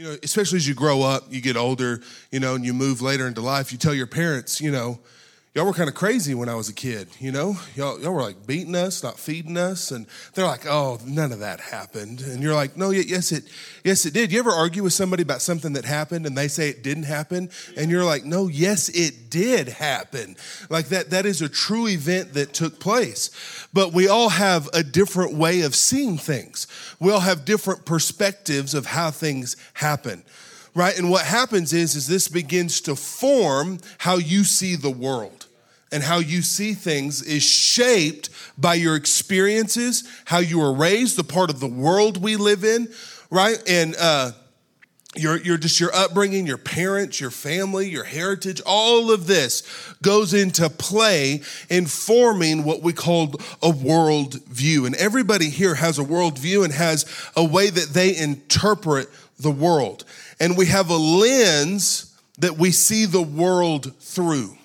You know, especially as you grow up, you get older, you know, and you move later into life, you tell your parents, you know, y'all were kind of crazy when I was a kid, you know? Y'all, y'all were like beating us, not feeding us. And they're like, oh, none of that happened. And you're like, no, yes, it, yes, it did. You ever argue with somebody about something that happened and they say it didn't happen? And you're like, no, yes, it did happen. Like that, that is a true event that took place. But we all have a different way of seeing things. We all have different perspectives of how things happen right? And what happens is, is this begins to form how you see the world and how you see things is shaped by your experiences, how you were raised, the part of the world we live in, right? And uh, your, your just your upbringing, your parents, your family, your heritage, all of this goes into play in forming what we call a world view. And everybody here has a world view and has a way that they interpret the world and we have a lens that we see the world through.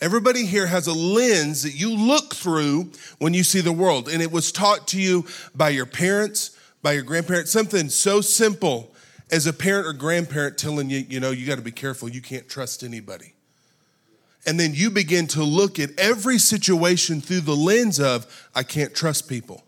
Everybody here has a lens that you look through when you see the world. And it was taught to you by your parents, by your grandparents, something so simple as a parent or grandparent telling you, you know, you got to be careful, you can't trust anybody. And then you begin to look at every situation through the lens of, I can't trust people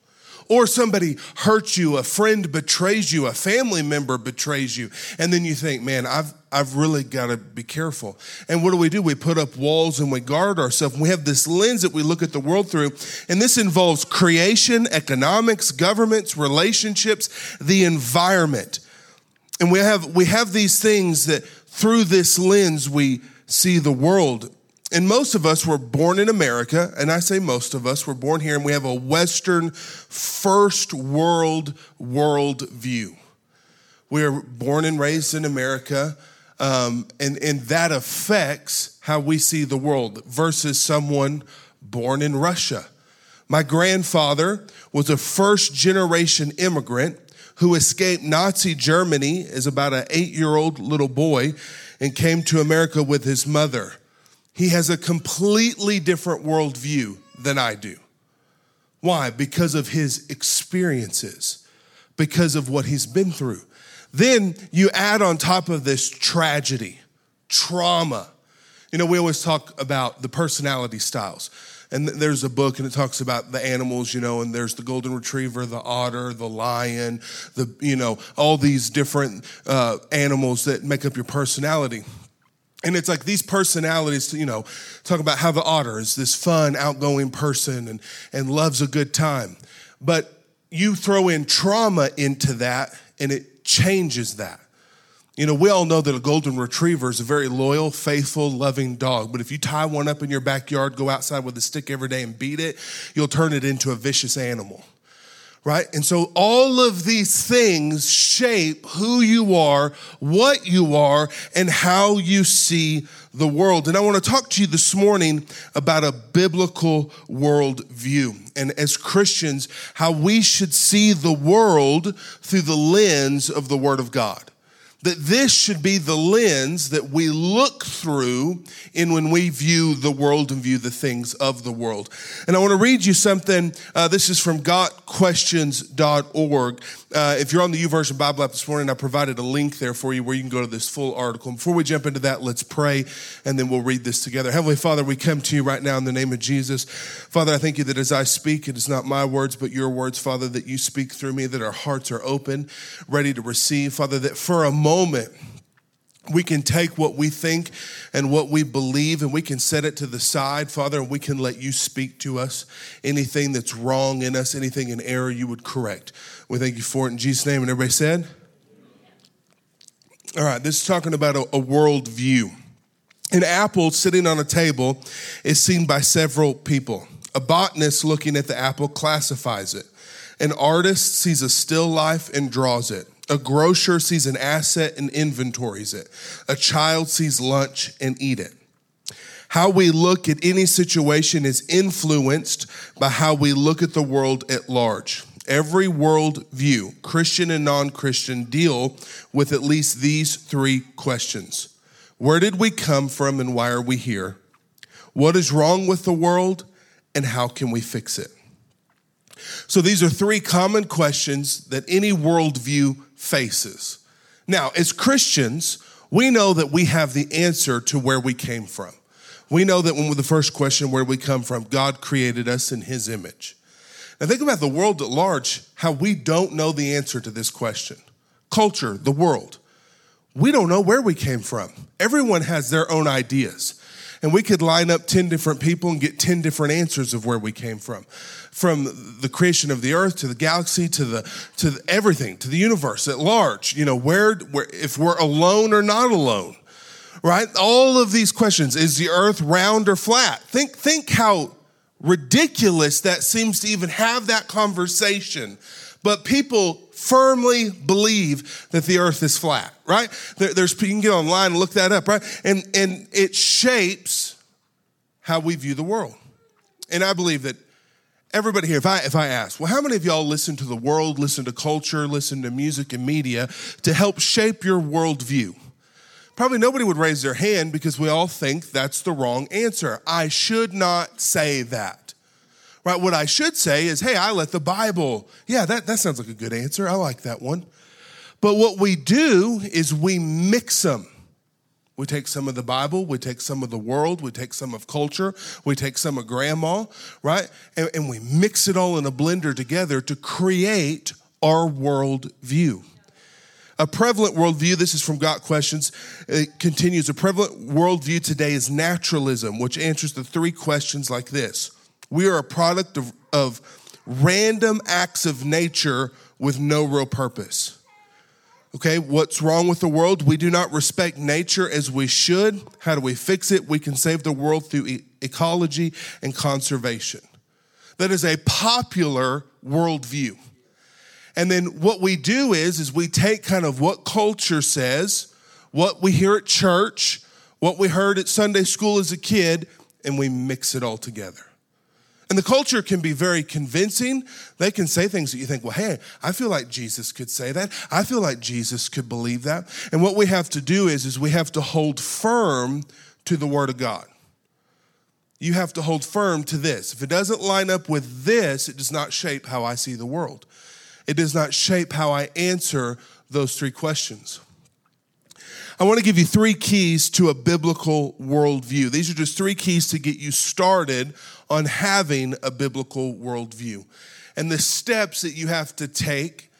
or somebody hurts you, a friend betrays you, a family member betrays you, and then you think, man, I've I've really got to be careful. And what do we do? We put up walls and we guard ourselves. We have this lens that we look at the world through, and this involves creation, economics, governments, relationships, the environment. And we have we have these things that through this lens we see the world. And most of us were born in America, and I say most of us were born here, and we have a Western first world world view. We are born and raised in America, um, and, and that affects how we see the world versus someone born in Russia. My grandfather was a first generation immigrant who escaped Nazi Germany as about an eight year old little boy and came to America with his mother. He has a completely different worldview than I do. Why? Because of his experiences, because of what he's been through. Then you add on top of this tragedy, trauma. You know, we always talk about the personality styles. And there's a book and it talks about the animals, you know, and there's the golden retriever, the otter, the lion, the, you know, all these different uh, animals that make up your personality. And it's like these personalities, you know, talk about how the otter is this fun, outgoing person and, and loves a good time. But you throw in trauma into that and it changes that. You know, we all know that a golden retriever is a very loyal, faithful, loving dog. But if you tie one up in your backyard, go outside with a stick every day and beat it, you'll turn it into a vicious animal right? And so all of these things shape who you are, what you are, and how you see the world. And I want to talk to you this morning about a biblical world view. And as Christians, how we should see the world through the lens of the Word of God that this should be the lens that we look through in when we view the world and view the things of the world. And I want to read you something. Uh, this is from gotquestions.org. Uh, if you're on the YouVersion Bible app this morning, I provided a link there for you where you can go to this full article. Before we jump into that, let's pray and then we'll read this together. Heavenly Father, we come to you right now in the name of Jesus. Father, I thank you that as I speak, it is not my words, but your words, Father, that you speak through me, that our hearts are open, ready to receive. Father, that for a moment, we can take what we think and what we believe and we can set it to the side, Father, and we can let you speak to us. Anything that's wrong in us, anything in error, you would correct. We thank you for it in Jesus' name. And everybody said? All right, this is talking about a, a world view. An apple sitting on a table is seen by several people. A botanist looking at the apple classifies it. An artist sees a still life and draws it. A grocer sees an asset and inventories it. A child sees lunch and eat it. How we look at any situation is influenced by how we look at the world at large. Every world view, Christian and non Christian, deal with at least these three questions Where did we come from and why are we here? What is wrong with the world and how can we fix it? So these are three common questions that any worldview faces. Now, as Christians, we know that we have the answer to where we came from. We know that when the first question, where we come from, God created us in his image. Now, think about the world at large, how we don't know the answer to this question. Culture, the world. We don't know where we came from. Everyone has their own ideas. And we could line up 10 different people and get 10 different answers of where we came from. From the creation of the earth to the galaxy to the to the, everything, to the universe at large. You know, where, where if we're alone or not alone. Right? All of these questions. Is the earth round or flat? Think think how ridiculous that seems to even have that conversation. But people firmly believe that the earth is flat, right? There, there's, you can get online and look that up, right? And, and it shapes how we view the world. And I believe that everybody here, if I, if I ask, well, how many of y'all listen to the world, listen to culture, listen to music and media to help shape your worldview? Probably nobody would raise their hand because we all think that's the wrong answer. I should not say that. Right? What I should say is, hey, I let the Bible. Yeah, that, that sounds like a good answer. I like that one. But what we do is we mix them. We take some of the Bible, we take some of the world, we take some of culture, we take some of grandma, right? And, and we mix it all in a blender together to create our world view. A prevalent worldview, this is from Got Questions, it continues. A prevalent worldview today is naturalism, which answers the three questions like this we are a product of, of random acts of nature with no real purpose. Okay, what's wrong with the world? We do not respect nature as we should. How do we fix it? We can save the world through e- ecology and conservation. That is a popular worldview. And then what we do is, is we take kind of what culture says, what we hear at church, what we heard at Sunday school as a kid, and we mix it all together. And the culture can be very convincing. They can say things that you think, well, hey, I feel like Jesus could say that. I feel like Jesus could believe that. And what we have to do is, is we have to hold firm to the Word of God. You have to hold firm to this. If it doesn't line up with this, it does not shape how I see the world. It does not shape how I answer those three questions. I want to give you three keys to a biblical worldview. These are just three keys to get you started on having a biblical worldview and the steps that you have to take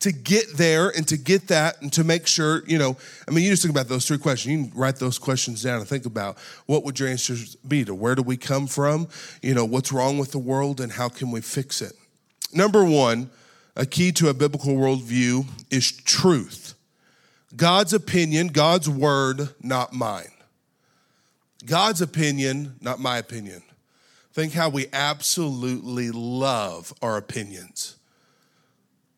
to get there and to get that and to make sure, you know, I mean, you just think about those three questions. You can write those questions down and think about what would your answers be to where do we come from? You know, what's wrong with the world and how can we fix it? Number one, a key to a biblical worldview is truth. God's opinion, God's word, not mine. God's opinion, not my opinion. Think how we absolutely love our opinions.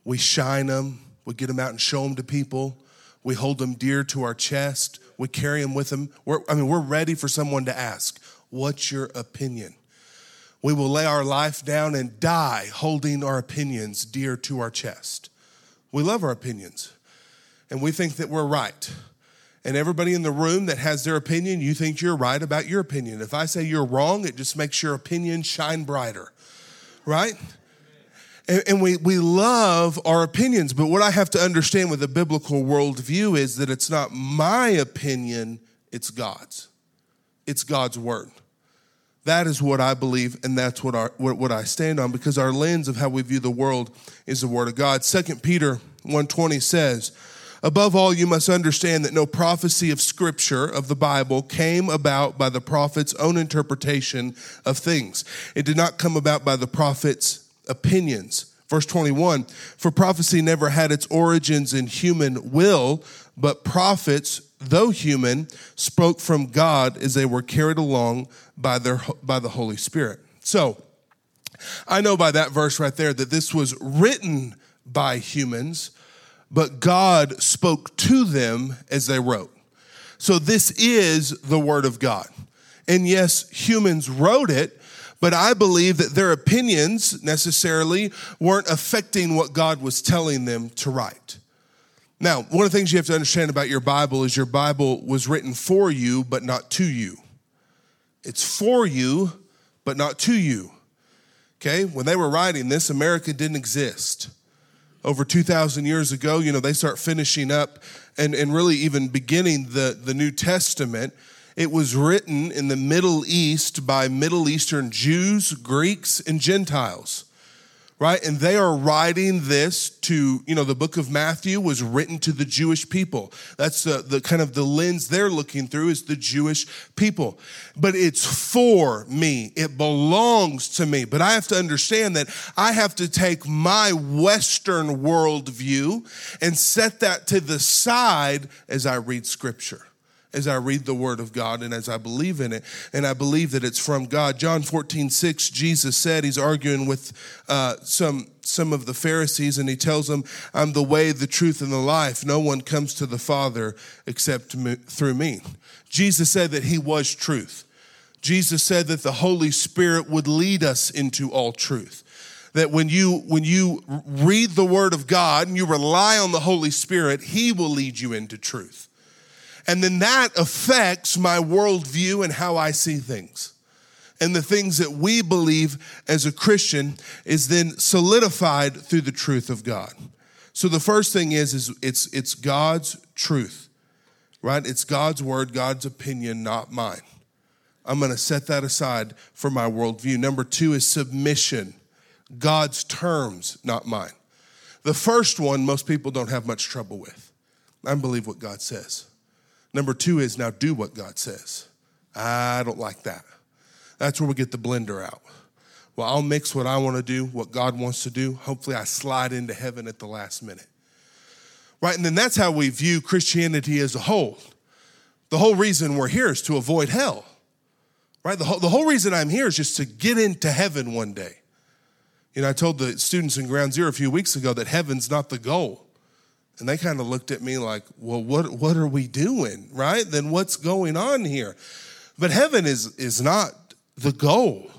We shine them, we get them out and show them to people, we hold them dear to our chest, we carry them with them. We're, I mean, we're ready for someone to ask, What's your opinion? We will lay our life down and die holding our opinions dear to our chest. We love our opinions and we think that we're right and everybody in the room that has their opinion, you think you're right about your opinion. If I say you're wrong, it just makes your opinion shine brighter, right? And, and we, we love our opinions, but what I have to understand with a biblical worldview is that it's not my opinion, it's God's. It's God's word. That is what I believe, and that's what, our, what, what I stand on because our lens of how we view the world is the word of God. Second Peter 120 says, Above all, you must understand that no prophecy of Scripture, of the Bible, came about by the prophet's own interpretation of things. It did not come about by the prophet's opinions. Verse 21 For prophecy never had its origins in human will, but prophets, though human, spoke from God as they were carried along by, their, by the Holy Spirit. So, I know by that verse right there that this was written by humans but God spoke to them as they wrote. So this is the Word of God. And yes, humans wrote it, but I believe that their opinions necessarily weren't affecting what God was telling them to write. Now, one of the things you have to understand about your Bible is your Bible was written for you, but not to you. It's for you, but not to you. Okay? When they were writing this, America didn't exist over 2,000 years ago, you know, they start finishing up and, and really even beginning the, the New Testament. It was written in the Middle East by Middle Eastern Jews, Greeks, and Gentiles right? And they are writing this to, you know, the book of Matthew was written to the Jewish people. That's the, the kind of the lens they're looking through is the Jewish people. But it's for me. It belongs to me. But I have to understand that I have to take my Western worldview and set that to the side as I read scripture as I read the word of God and as I believe in it. And I believe that it's from God. John 14, 6, Jesus said, he's arguing with uh, some, some of the Pharisees, and he tells them, I'm the way, the truth, and the life. No one comes to the Father except through me. Jesus said that he was truth. Jesus said that the Holy Spirit would lead us into all truth that when you when you read the word of god and you rely on the holy spirit he will lead you into truth and then that affects my worldview and how I see things. And the things that we believe as a Christian is then solidified through the truth of God. So the first thing is, is it's, it's God's truth, right? It's God's word, God's opinion, not mine. I'm going to set that aside for my worldview. Number two is submission, God's terms, not mine. The first one, most people don't have much trouble with. I believe what God says. Number two is now do what God says. I don't like that. That's where we get the blender out. Well, I'll mix what I want to do, what God wants to do. Hopefully, I slide into heaven at the last minute. Right? And then that's how we view Christianity as a whole. The whole reason we're here is to avoid hell. Right? The whole, the whole reason I'm here is just to get into heaven one day. You know, I told the students in Ground Zero a few weeks ago that heaven's not the goal. And they kind of looked at me like, well, what, what are we doing, right? Then what's going on here? But heaven is, is not the goal.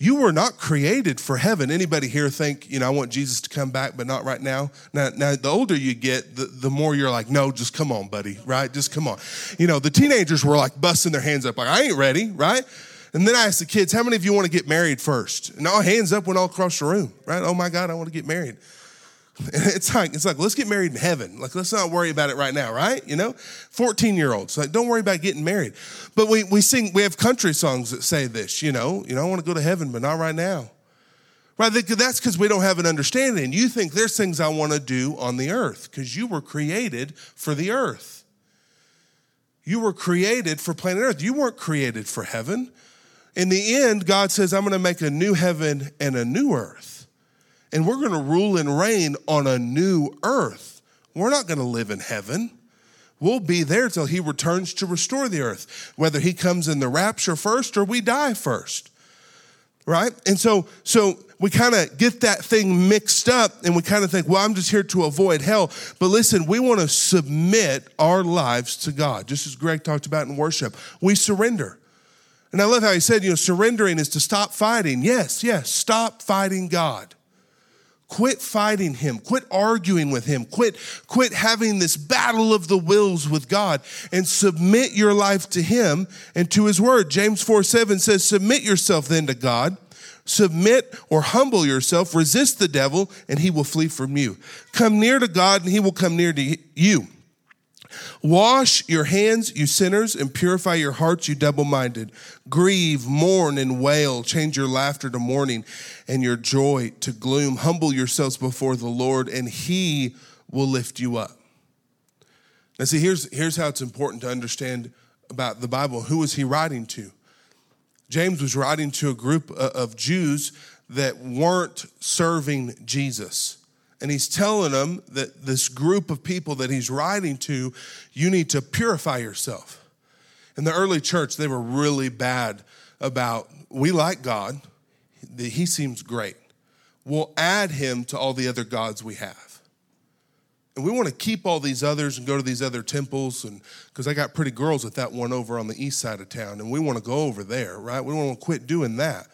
You were not created for heaven. Anybody here think, you know, I want Jesus to come back, but not right now? Now, now the older you get, the, the more you're like, no, just come on, buddy, right? Just come on. You know, the teenagers were like busting their hands up, like, I ain't ready, right? And then I asked the kids, how many of you want to get married first? And all hands up went all across the room, right? Oh my God, I want to get married. It's like, it's like, let's get married in heaven. Like, let's not worry about it right now, right? You know? 14 year olds, like, don't worry about getting married. But we, we sing, we have country songs that say this, you know, you know, I want to go to heaven, but not right now. Right? That's because we don't have an understanding. You think there's things I want to do on the earth because you were created for the earth. You were created for planet earth. You weren't created for heaven. In the end, God says, I'm going to make a new heaven and a new earth and we're going to rule and reign on a new earth. We're not going to live in heaven. We'll be there till he returns to restore the earth, whether he comes in the rapture first or we die first. Right? And so so we kind of get that thing mixed up and we kind of think, well, I'm just here to avoid hell. But listen, we want to submit our lives to God, just as Greg talked about in worship. We surrender. And I love how he said, you know, surrendering is to stop fighting. Yes, yes, stop fighting God. Quit fighting him. Quit arguing with him. Quit, quit having this battle of the wills with God and submit your life to him and to his word. James 4 7 says, Submit yourself then to God. Submit or humble yourself, resist the devil, and he will flee from you. Come near to God, and he will come near to you. Wash your hands, you sinners, and purify your hearts, you double minded. Grieve, mourn, and wail. Change your laughter to mourning and your joy to gloom. Humble yourselves before the Lord, and He will lift you up. Now, see, here's, here's how it's important to understand about the Bible. Who was he writing to? James was writing to a group uh, of Jews that weren't serving Jesus. And he's telling them that this group of people that he's writing to, you need to purify yourself. In the early church, they were really bad about, we like God, he seems great. We'll add him to all the other gods we have. And we want to keep all these others and go to these other temples. And because I got pretty girls at that one over on the east side of town, and we want to go over there, right? We want to quit doing that,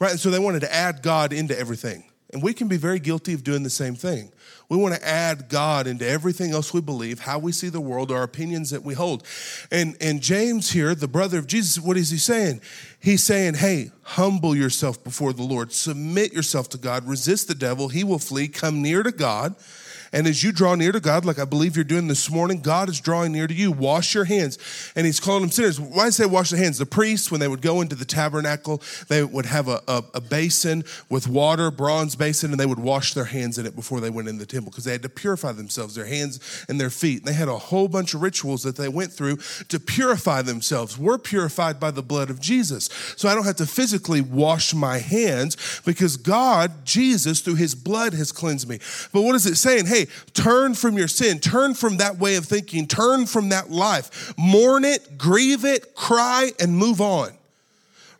right? And so they wanted to add God into everything. And we can be very guilty of doing the same thing. We want to add God into everything else we believe, how we see the world, our opinions that we hold. And, and James here, the brother of Jesus, what is he saying? He's saying, hey, humble yourself before the Lord, submit yourself to God, resist the devil, he will flee, come near to God. And as you draw near to God, like I believe you're doing this morning, God is drawing near to you. Wash your hands. And he's calling them sinners. Why say wash their hands? The priests, when they would go into the tabernacle, they would have a, a, a basin with water, bronze basin, and they would wash their hands in it before they went in the temple because they had to purify themselves, their hands and their feet. And they had a whole bunch of rituals that they went through to purify themselves. We're purified by the blood of Jesus. So I don't have to physically wash my hands because God, Jesus, through his blood has cleansed me. But what is it saying? Hey, turn from your sin, turn from that way of thinking, turn from that life, mourn it, grieve it, cry, and move on.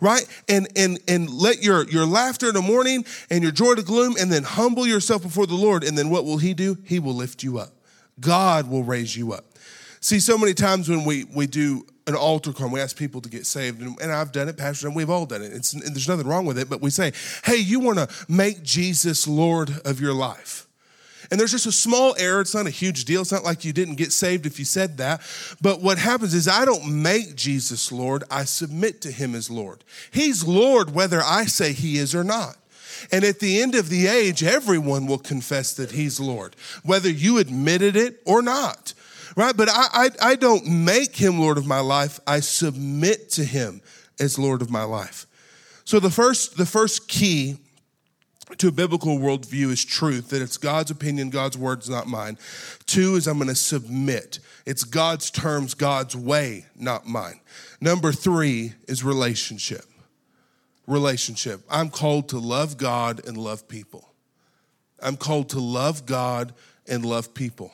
Right? And and and let your your laughter in the mourning and your joy to gloom, and then humble yourself before the Lord. And then what will He do? He will lift you up. God will raise you up. See, so many times when we we do an altar call, we ask people to get saved, and, and I've done it, Pastor, and we've all done it. It's, there's nothing wrong with it, but we say, "Hey, you want to make Jesus Lord of your life." And there's just a small error. It's not a huge deal. It's not like you didn't get saved if you said that. But what happens is I don't make Jesus Lord, I submit to him as Lord. He's Lord whether I say he is or not. And at the end of the age, everyone will confess that he's Lord, whether you admitted it or not. Right? But I, I, I don't make him Lord of my life. I submit to him as Lord of my life. So the first, the first key to a biblical worldview is truth, that it's God's opinion, God's words, not mine. Two is I'm going to submit. It's God's terms, God's way, not mine. Number three is relationship. Relationship. I'm called to love God and love people. I'm called to love God and love people.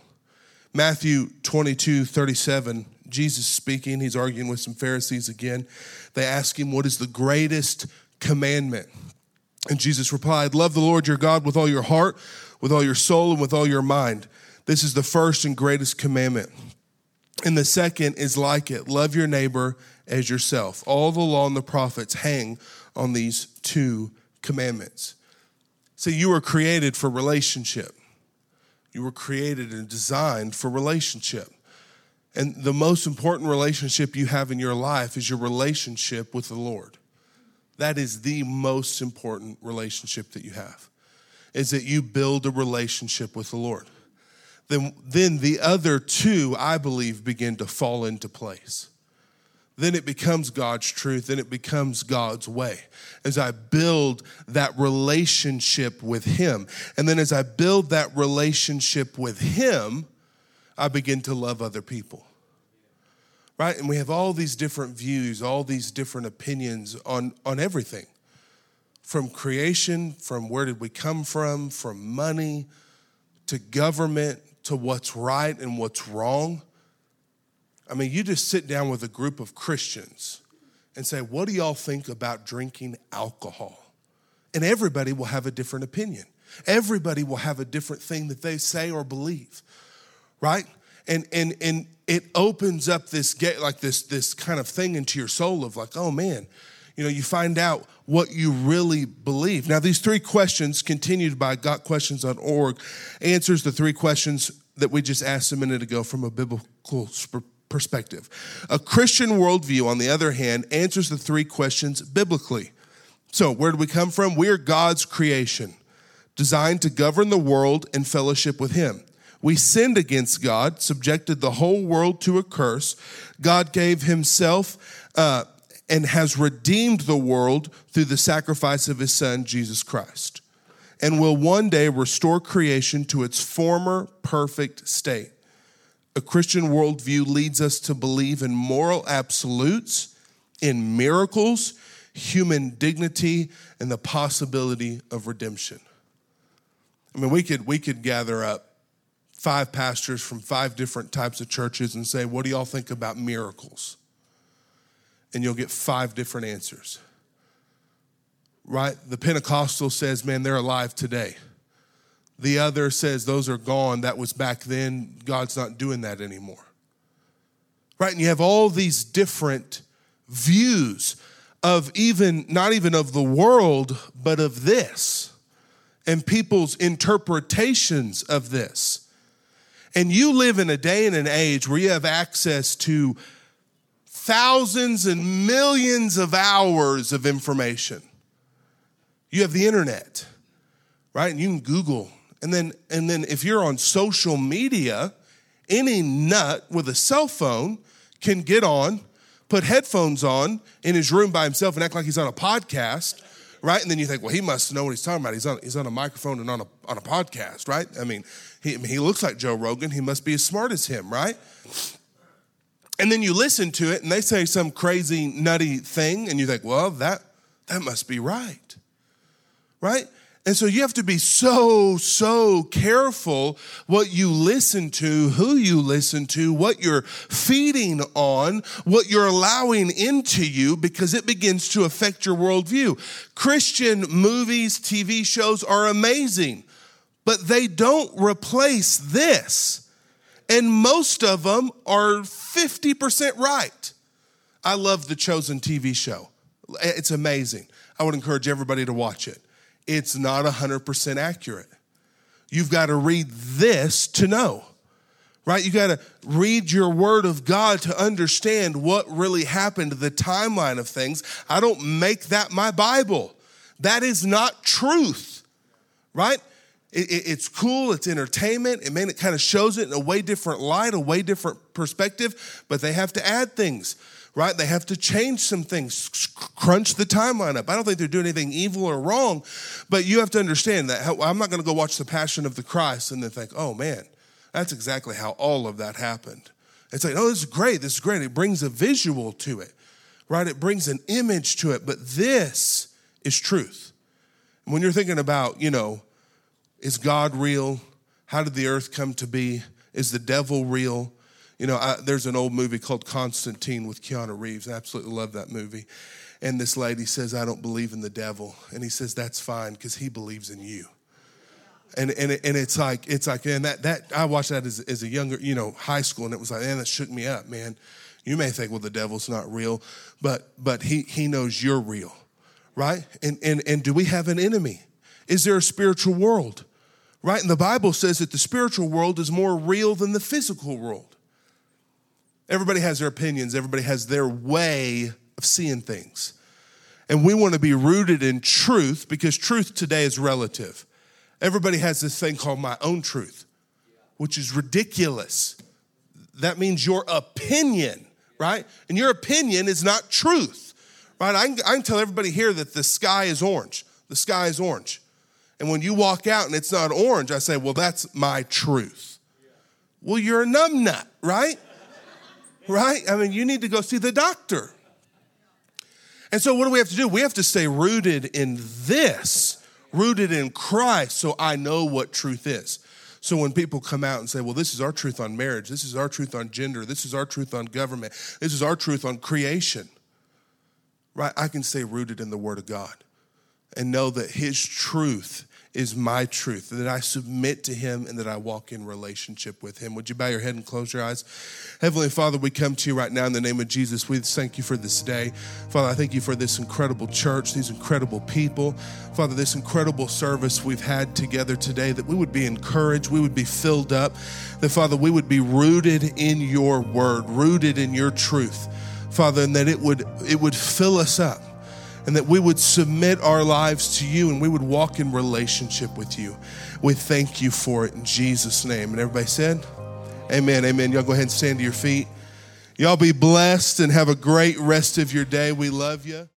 Matthew 22, 37, Jesus speaking, he's arguing with some Pharisees again. They ask him, What is the greatest commandment? And Jesus replied, Love the Lord your God with all your heart, with all your soul, and with all your mind. This is the first and greatest commandment. And the second is like it love your neighbor as yourself. All the law and the prophets hang on these two commandments. So you were created for relationship. You were created and designed for relationship. And the most important relationship you have in your life is your relationship with the Lord. That is the most important relationship that you have, is that you build a relationship with the Lord. Then, then the other two, I believe, begin to fall into place. Then it becomes God's truth, then it becomes God's way. As I build that relationship with Him. And then as I build that relationship with Him, I begin to love other people right? And we have all these different views, all these different opinions on, on everything from creation, from where did we come from, from money to government to what's right and what's wrong. I mean, you just sit down with a group of Christians and say, What do y'all think about drinking alcohol? And everybody will have a different opinion. Everybody will have a different thing that they say or believe, right? And, and, and it opens up this gate, like this, this kind of thing into your soul of like, oh man, you know, you find out what you really believe. Now, these three questions, continued by gotquestions.org, answers the three questions that we just asked a minute ago from a biblical perspective. A Christian worldview, on the other hand, answers the three questions biblically. So, where do we come from? We are God's creation, designed to govern the world and fellowship with Him. We sinned against God, subjected the whole world to a curse. God gave himself uh, and has redeemed the world through the sacrifice of his son, Jesus Christ, and will one day restore creation to its former perfect state. A Christian worldview leads us to believe in moral absolutes, in miracles, human dignity, and the possibility of redemption. I mean, we could, we could gather up five pastors from five different types of churches and say, What do y'all think about miracles? And you'll get five different answers. Right? The Pentecostal says, Man, they're alive today. The other says, Those are gone. That was back then. God's not doing that anymore. Right? And you have all these different views of even, not even of the world, but of this. and people's interpretations of this. And you live in a day and an age where you have access to thousands and millions of hours of information. You have the internet, right? And you can Google. And then, and then if you're on social media, any nut with a cell phone can get on, put headphones on in his room by himself and act like he's on a podcast, right? And then you think, well, he must know what he's talking about. He's on, he's on a microphone and on a, on a podcast, right? I mean, he, he looks like Joe Rogan. He must be as smart as him, right? And then you listen to it and they say some crazy, nutty thing, and you think, well, that, that must be right, right? And so you have to be so, so careful what you listen to, who you listen to, what you're feeding on, what you're allowing into you, because it begins to affect your worldview. Christian movies, TV shows are amazing, but they don't replace this. And most of them are 50% right. I love the Chosen TV show, it's amazing. I would encourage everybody to watch it it's not 100% accurate. You've got to read this to know, right? You got to read your word of God to understand what really happened, the timeline of things. I don't make that my Bible. That is not truth, right? It, it, it's cool, it's entertainment. It, it kind of shows it in a way different light, a way different perspective, but they have to add things right? They have to change some things, crunch the timeline up. I don't think they're doing anything evil or wrong, but you have to understand that I'm not going to go watch The Passion of the Christ and then think, oh man, that's exactly how all of that happened. It's like, oh, this is great, this is great. It brings a visual to it, right? It brings an image to it, but this is truth. when you're thinking about, you know, is God real? How did the earth come to be? Is the devil real? You know, I, there's an old movie called Constantine with Keanu Reeves. I absolutely love that movie. And this lady says, I don't believe in the devil. And he says, That's fine because he believes in you. And, and, and it's like, it's like, and that, that, I watched that as, as a younger, you know, high school, and it was like, man, that shook me up, man. You may think, well, the devil's not real, but, but he, he knows you're real, right? And, and, and do we have an enemy? Is there a spiritual world? Right? And the Bible says that the spiritual world is more real than the physical world. Everybody has their opinions, everybody has their way of seeing things. And we want to be rooted in truth because truth today is relative. Everybody has this thing called my own truth, which is ridiculous. That means your opinion, right? And your opinion is not truth, right? I can, I can tell everybody here that the sky is orange. The sky is orange. And when you walk out and it's not orange, I say, well, that's my truth. Well, you're a numbnut, right? Right? I mean, you need to go see the doctor. And so, what do we have to do? We have to stay rooted in this, rooted in Christ, so I know what truth is. So, when people come out and say, well, this is our truth on marriage, this is our truth on gender, this is our truth on government, this is our truth on creation, right? I can stay rooted in the Word of God and know that His truth is my truth, that I submit to Him and that I walk in relationship with Him. Would you bow your head and close your eyes? Heavenly Father, we come to you right now in the name of Jesus. We thank you for this day. Father, I thank you for this incredible church, these incredible people. Father, this incredible service we've had together today, that we would be encouraged, we would be filled up, that Father, we would be rooted in your word, rooted in your truth. Father, and that it would it would fill us up and that we would submit our lives to you and we would walk in relationship with you. We thank you for it in Jesus' name. And everybody said, Amen, amen. Y'all go ahead and stand to your feet. Y'all be blessed and have a great rest of your day. We love you.